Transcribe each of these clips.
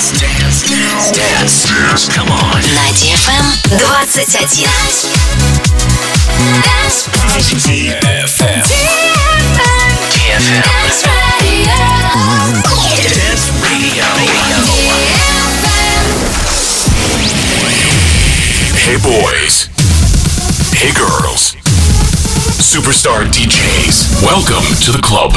Dance, dance, dance, dance, dance. Come on. На DFM 21. Dance DFM. DFM. DFM. Dance Radio. Dance Radio. DFM. Hey boys. Hey girls. Superstar DJs. Welcome to the club.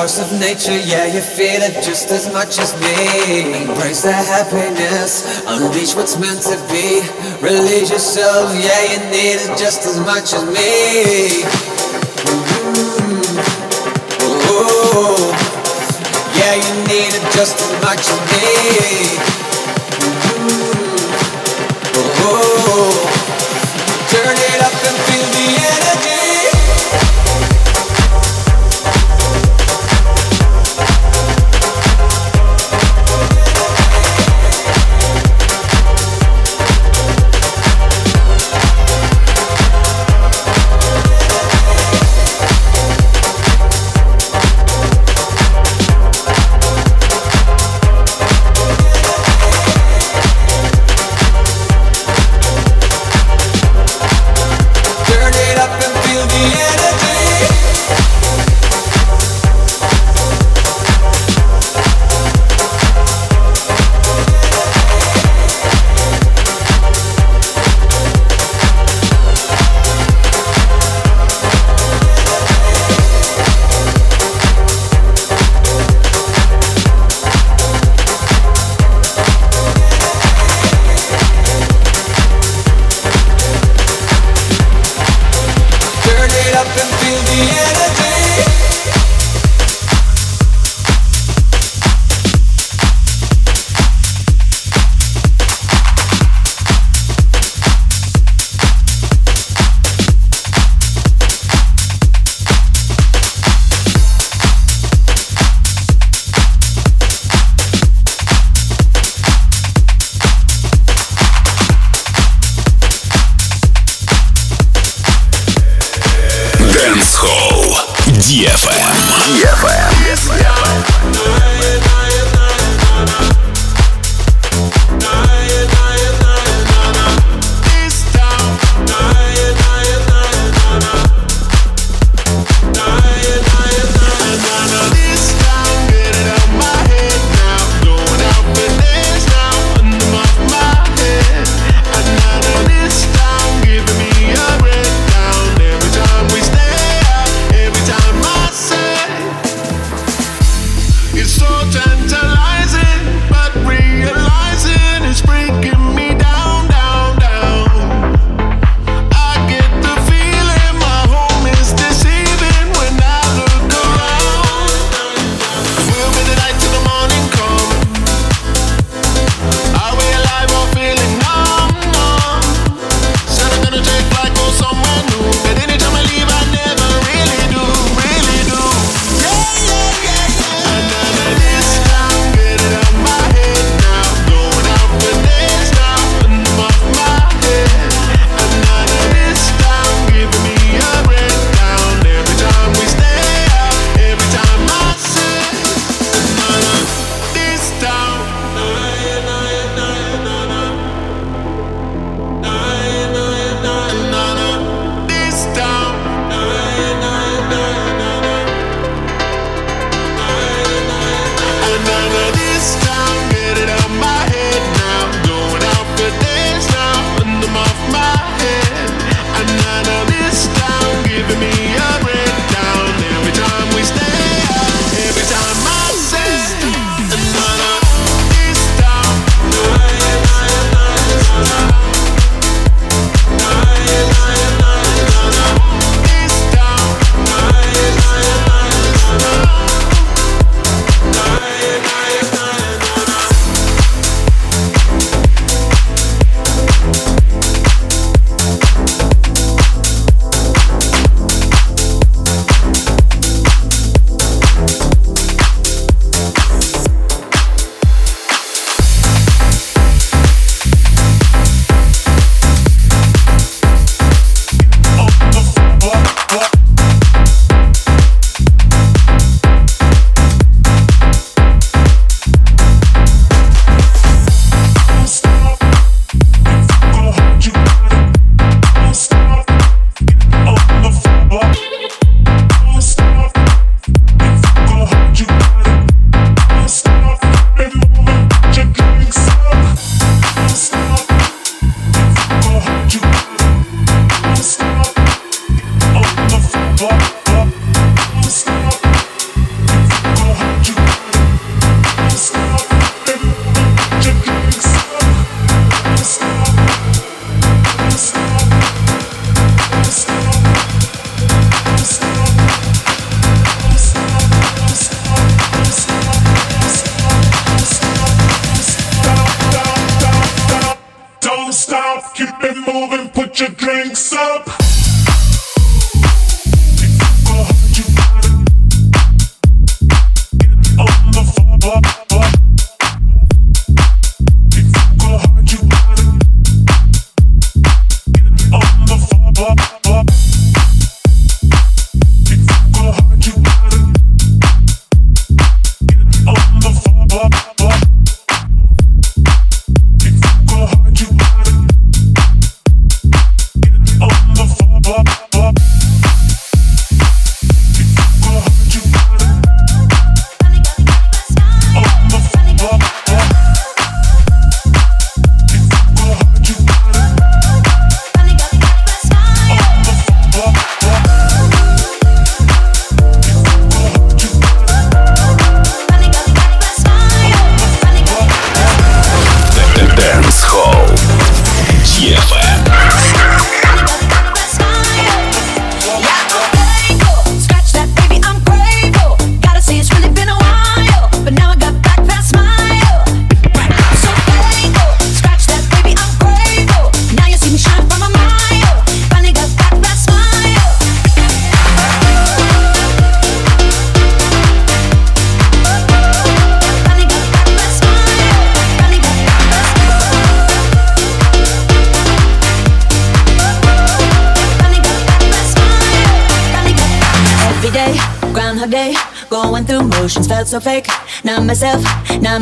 Force of nature. Yeah, you feel it just as much as me. Embrace the happiness, unleash what's meant to be. Release yourself, yeah, you need it just as much as me. Ooh, yeah, you need it just as much as me. Turn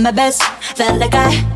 my best. Felt like I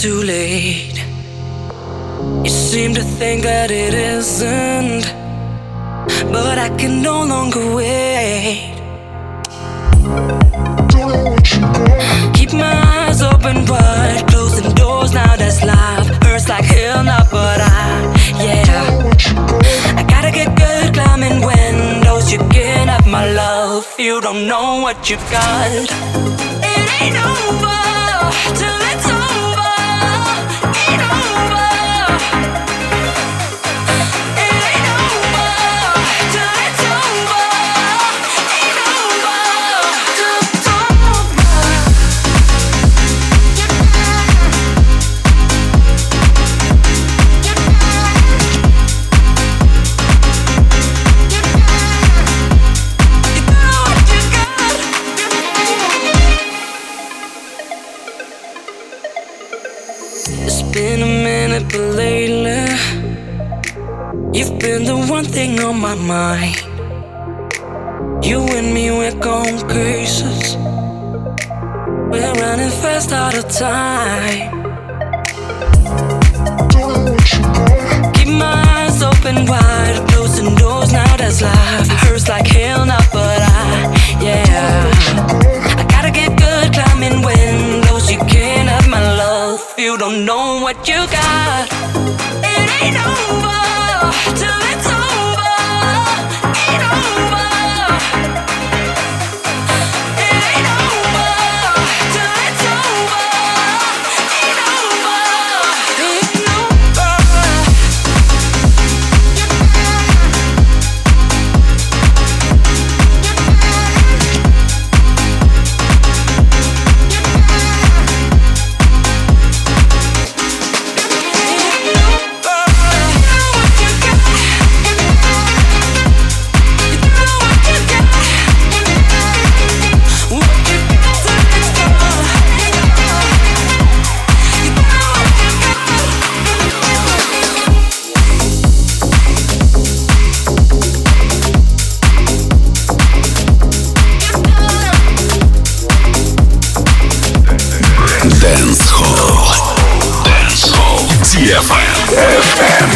too late. You seem to think that it isn't, but I can no longer wait. Keep my eyes open wide, closing doors now that's life. Hurts like hell now, but I, yeah. I gotta get good climbing windows. You get up, my love. You don't know what you've got. my mind. You and me, we're going places. We're running fast out of time. Keep my eyes open wide, closing doors now. That's life. Hurts like hell not but I, yeah. I gotta get good climbing windows. You can't have my love. You don't know what you got. It ain't over. Dance Hall. Dance Hall. DFM. FM.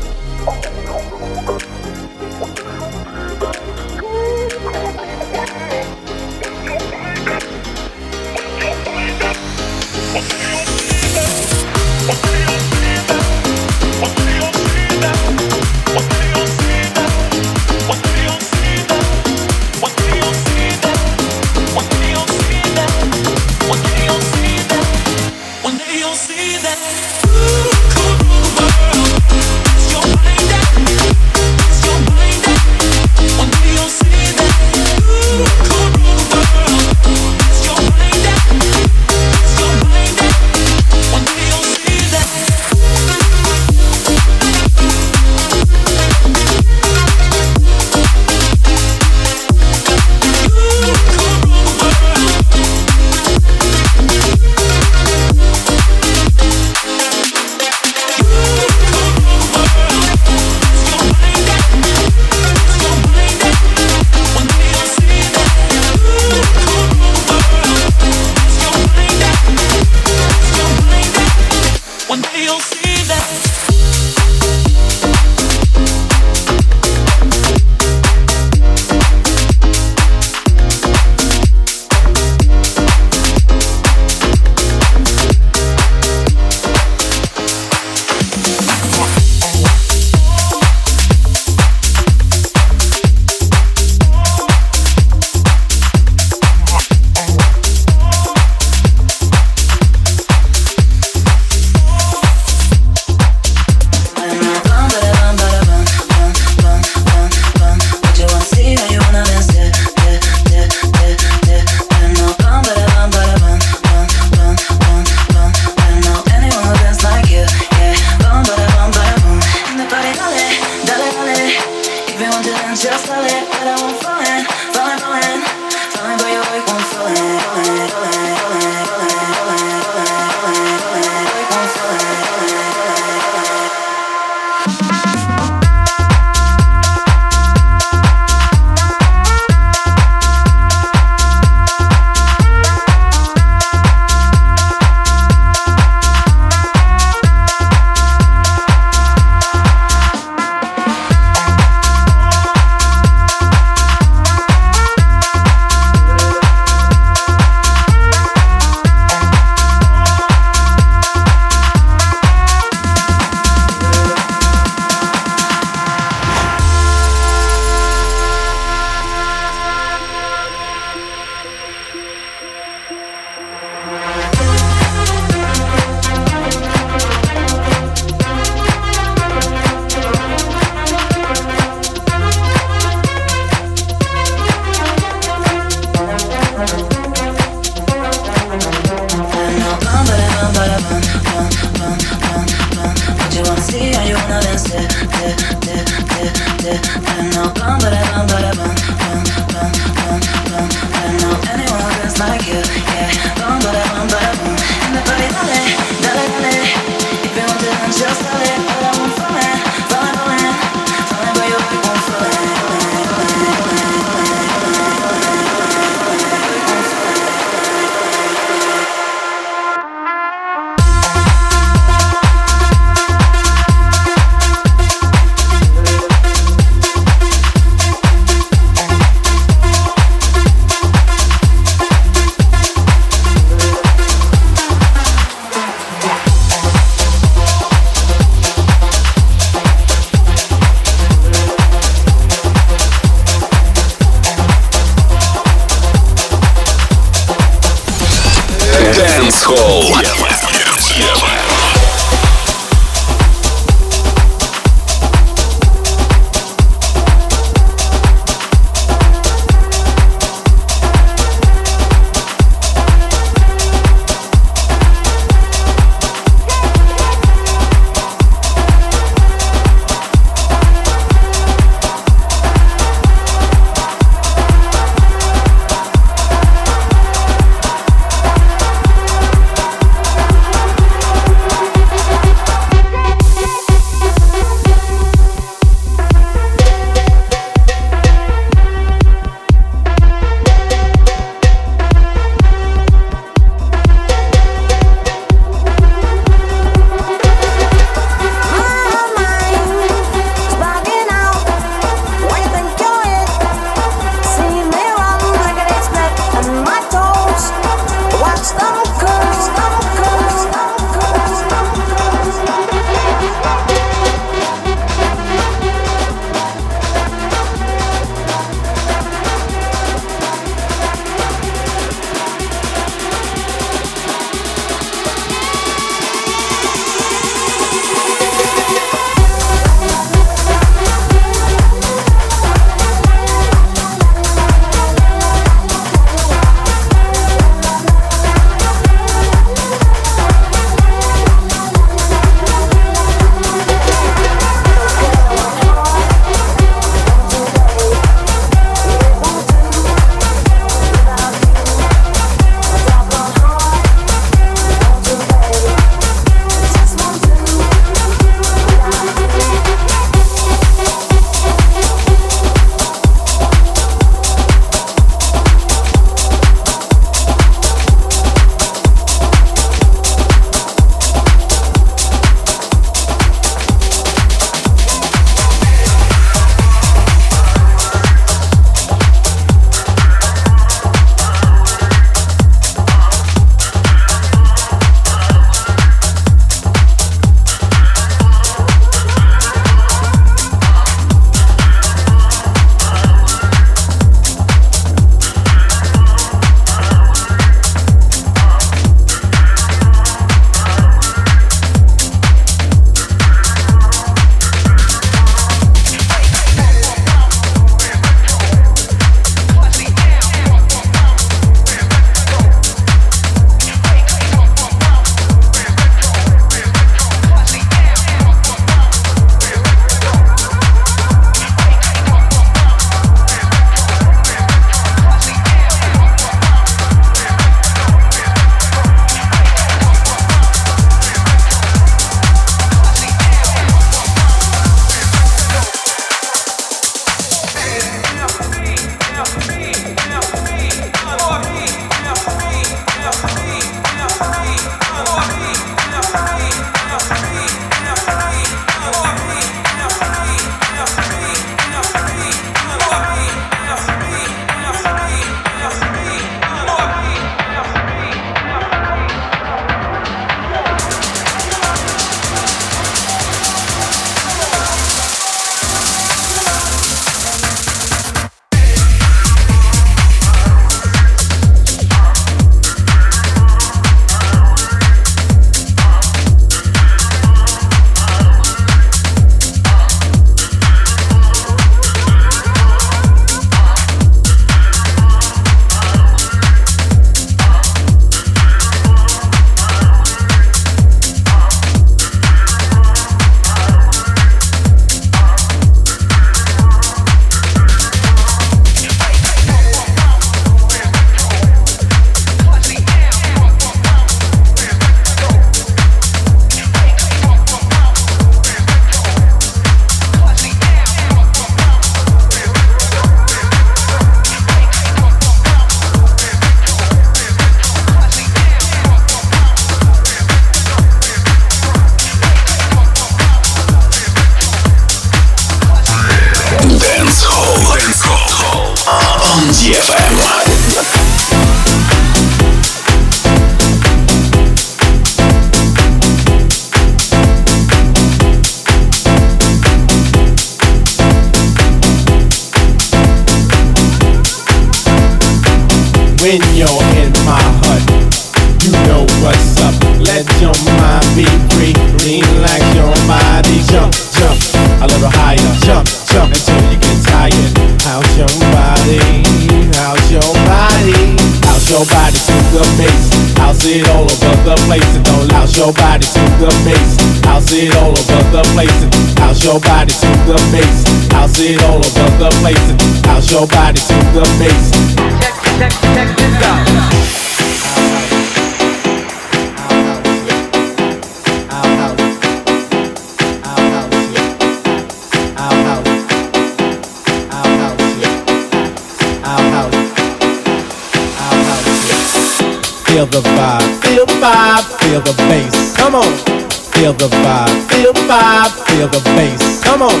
Vibe, feel the bass. Come on.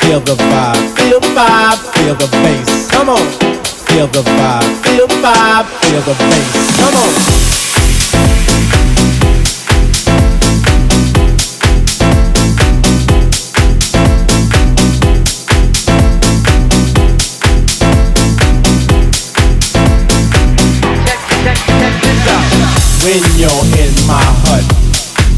Feel the vibe, feel the vibe, feel the bass. Come on. Feel the vibe, feel the vibe, feel the bass. Come on. When you're in my hut,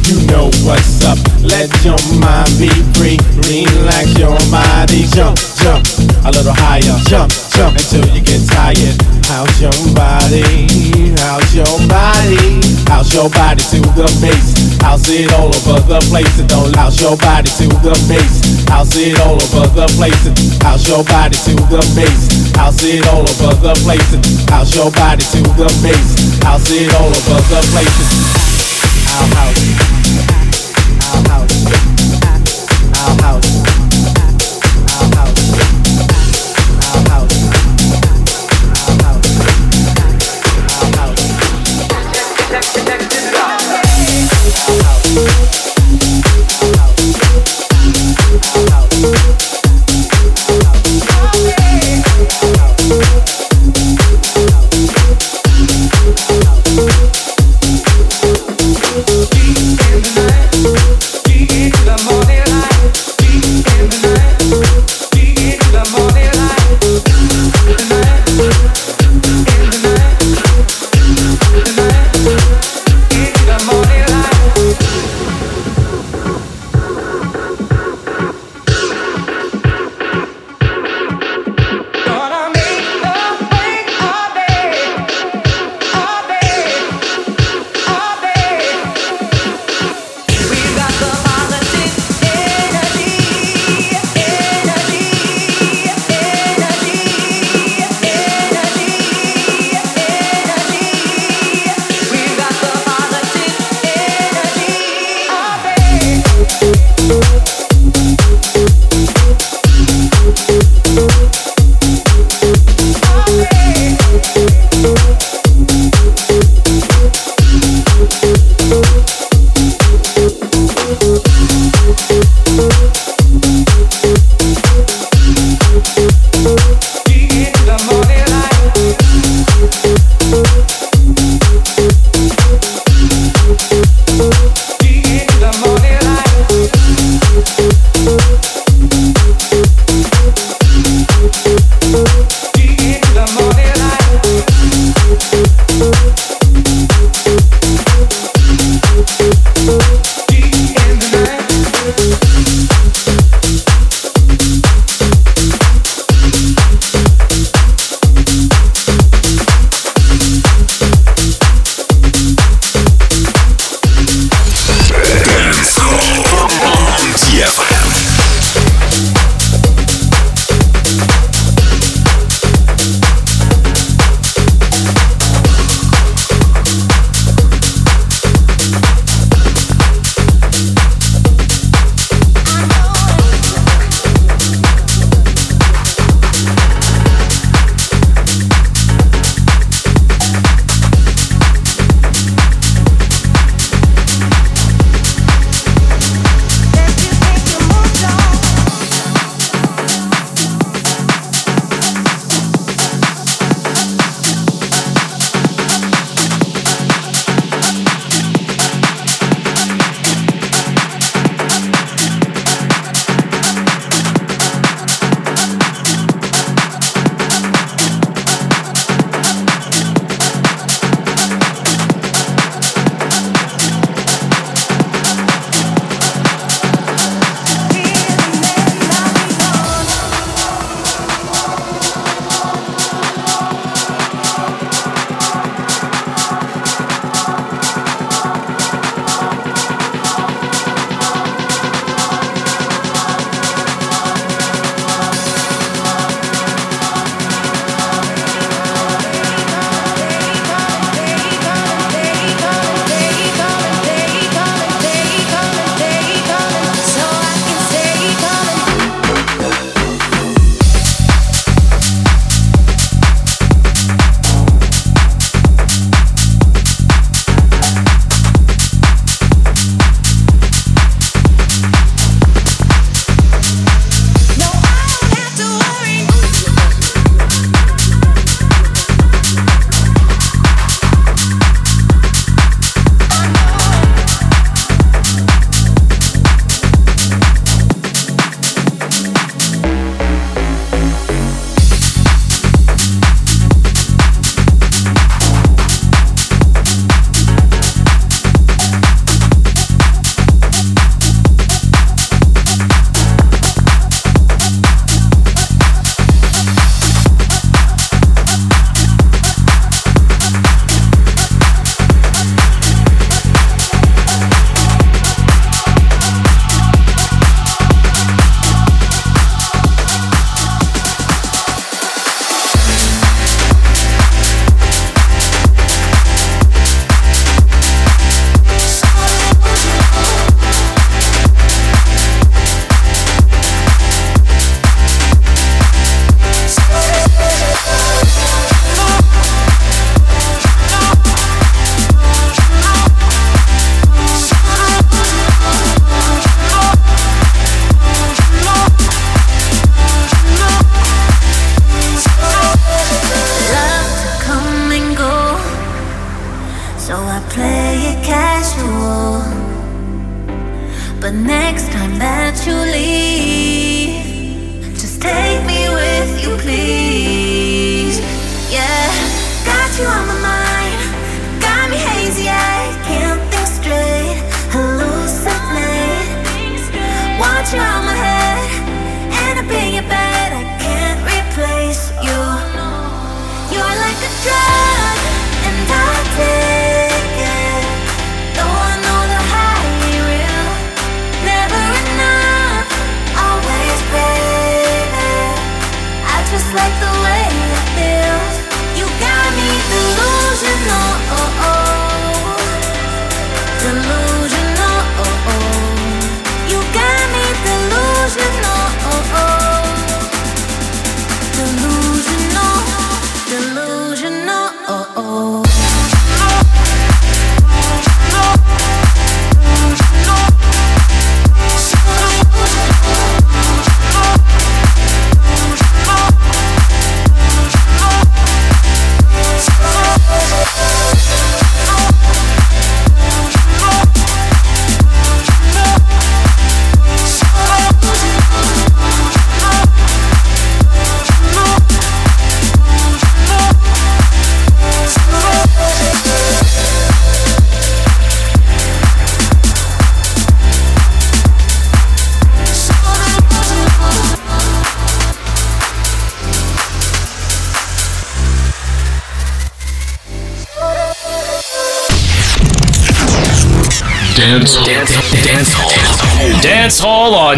you know what's up. Let your mind be free. Relax your body. Jump, jump a little higher. Jump, jump until you get tired. How's your body? How's your body? How's your body to the bass? How's it all over the place? And don't louse your body to the bass. How's it all over the place? And how's your body to the bass? How's it all over the place? And how's your body to the bass? How's it all over the place? Our house.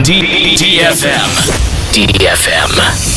Hall on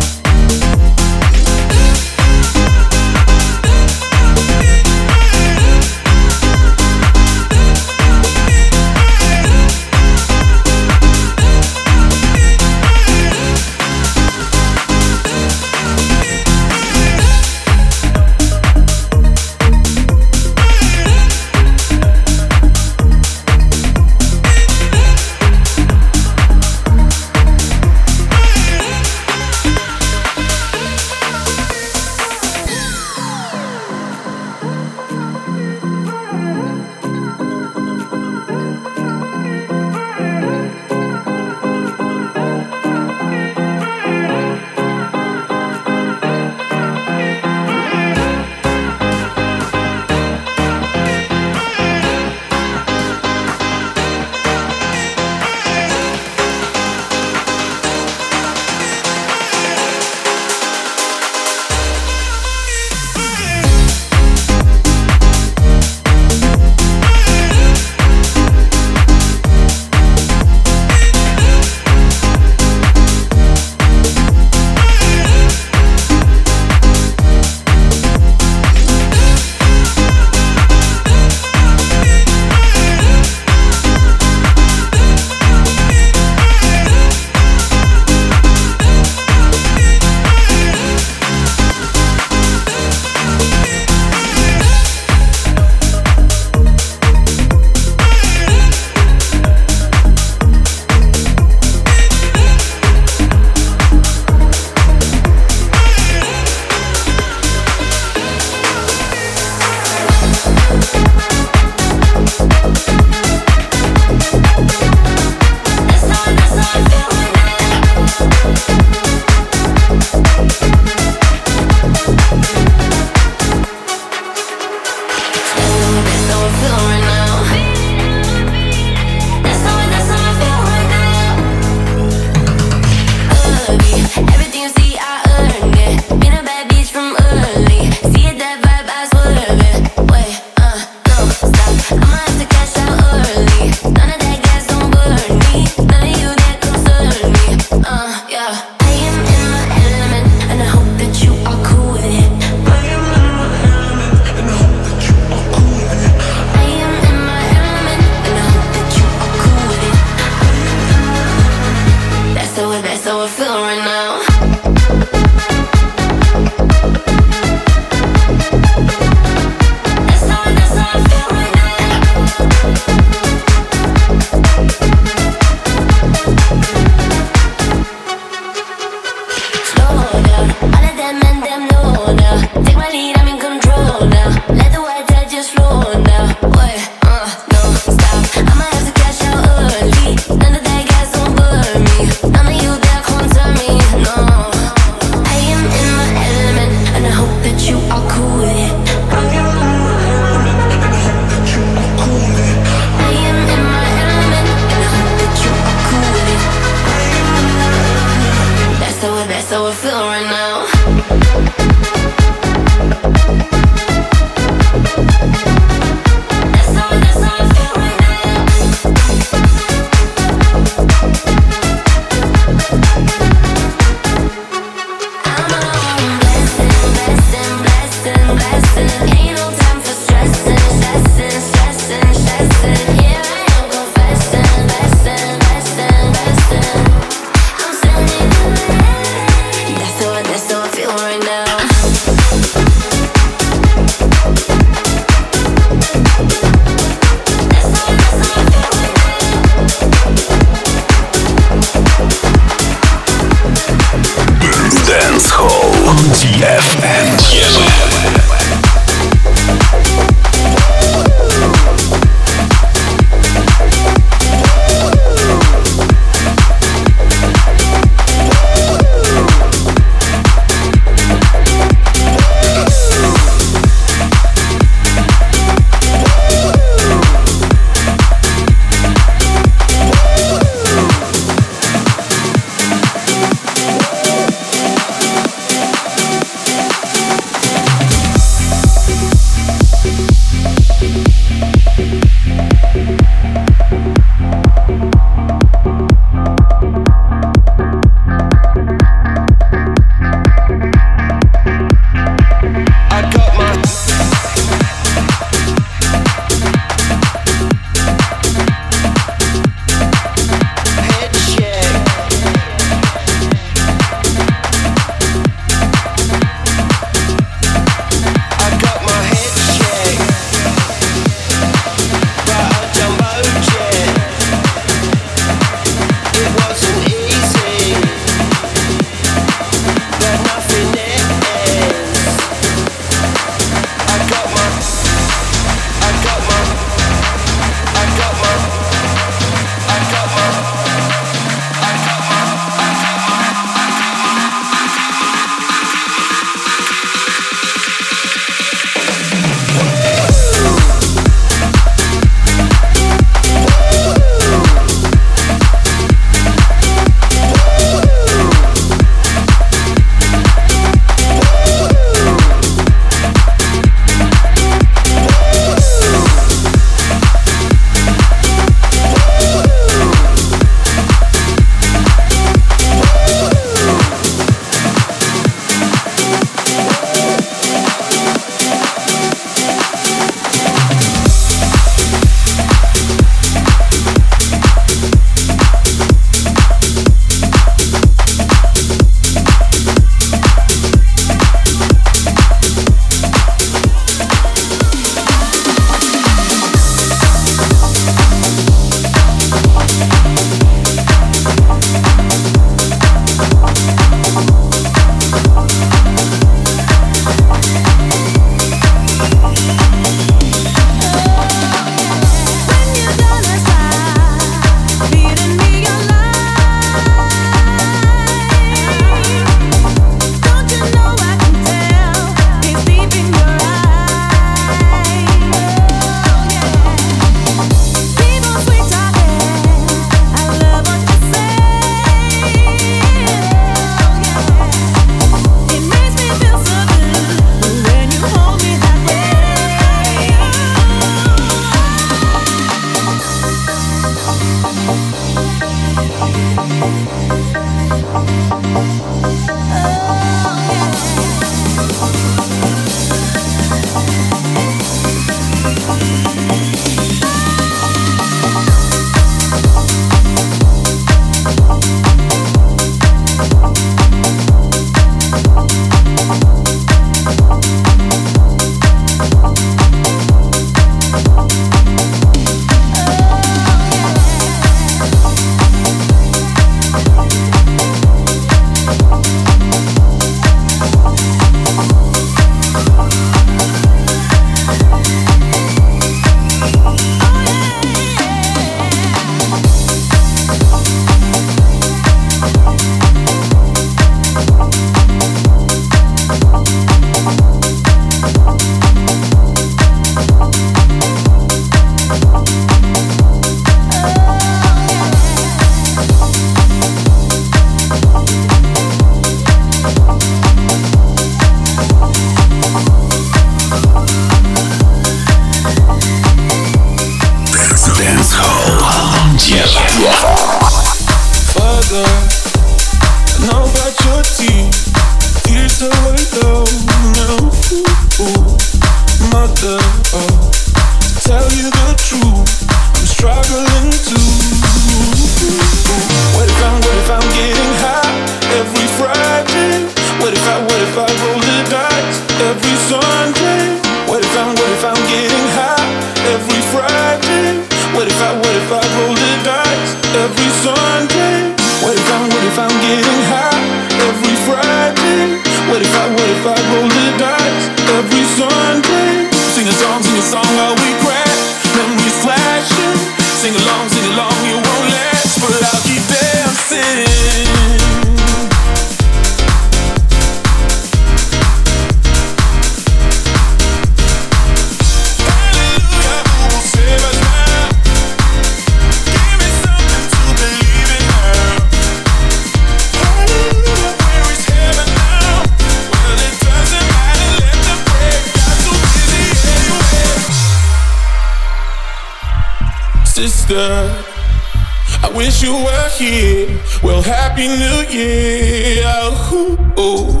year. Well, happy new year. Ooh, ooh,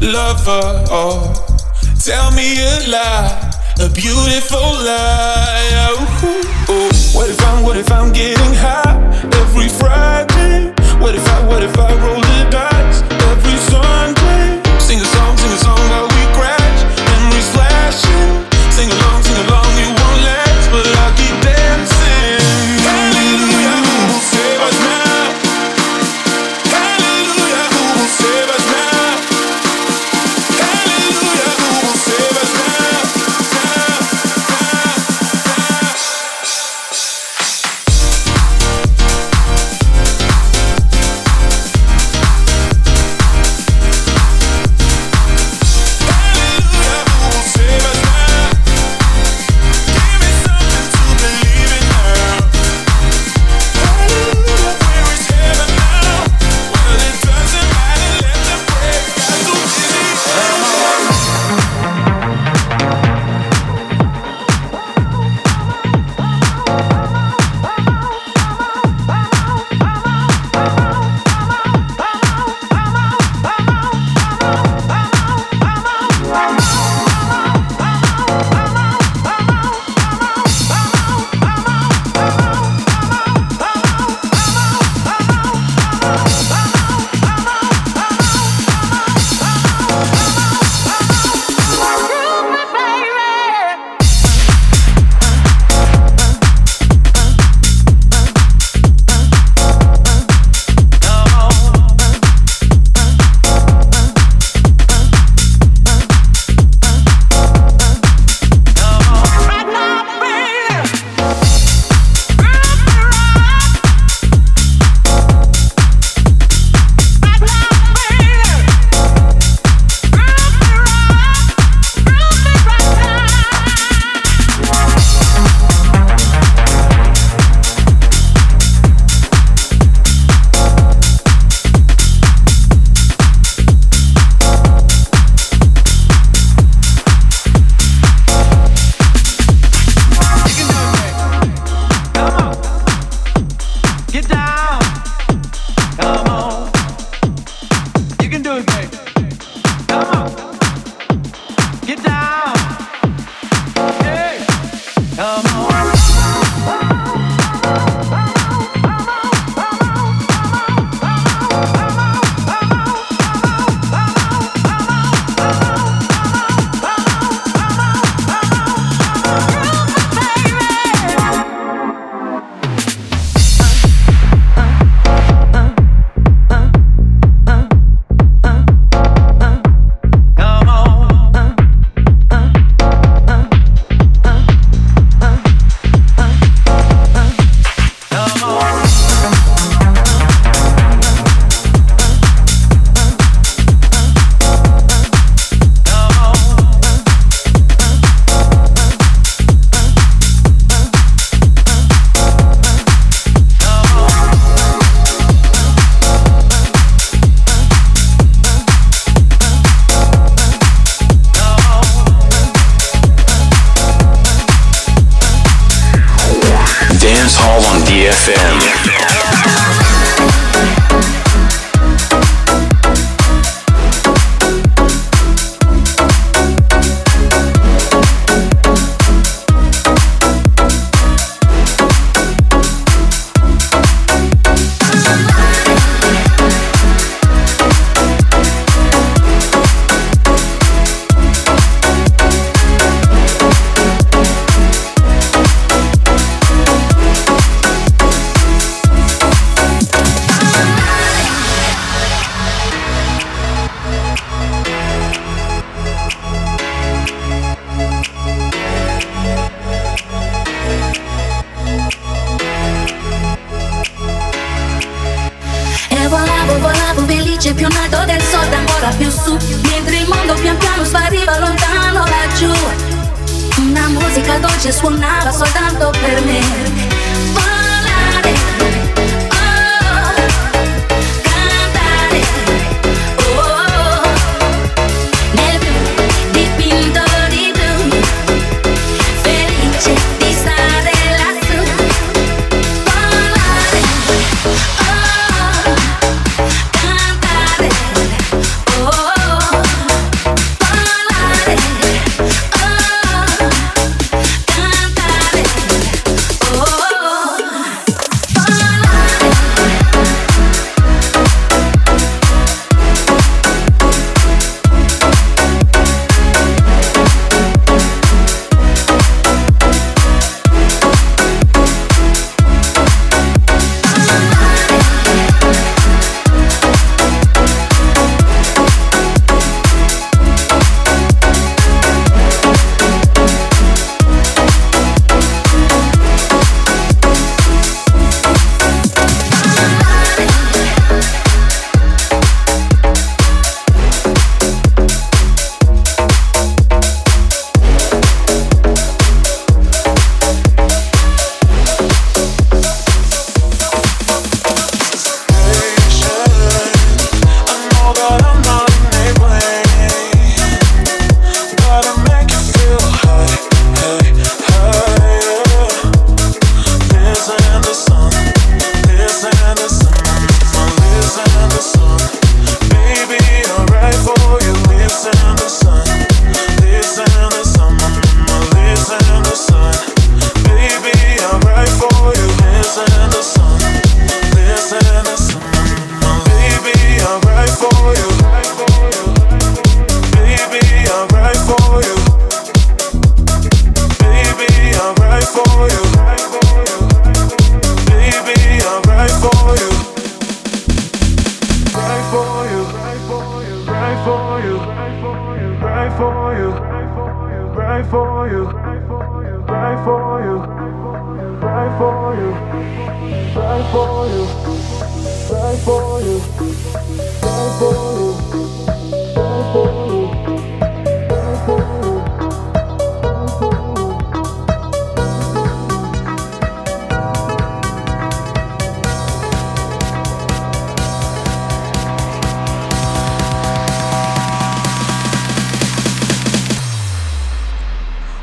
lover, oh, tell me a lie, a beautiful lie. Ooh, ooh. What if I'm, what if I'm getting high every Friday? What if I, what if I roll the dice every Sunday? Sing a song, sing a song while we crash and we slash. Dance Hall on DFM.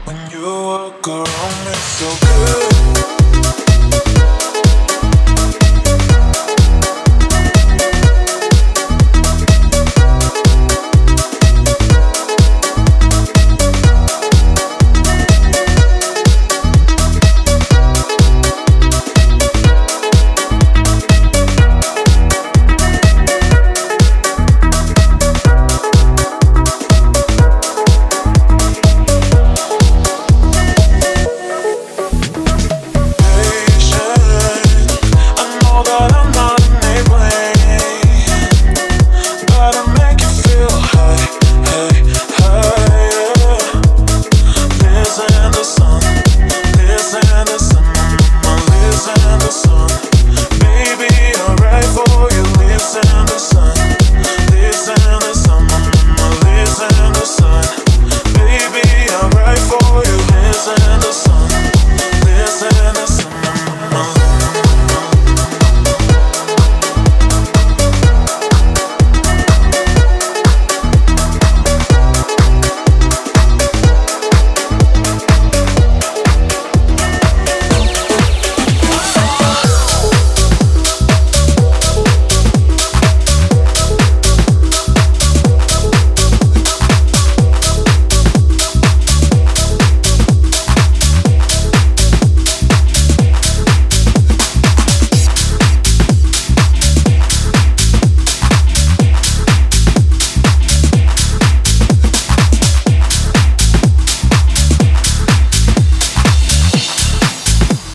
When you walk around me so good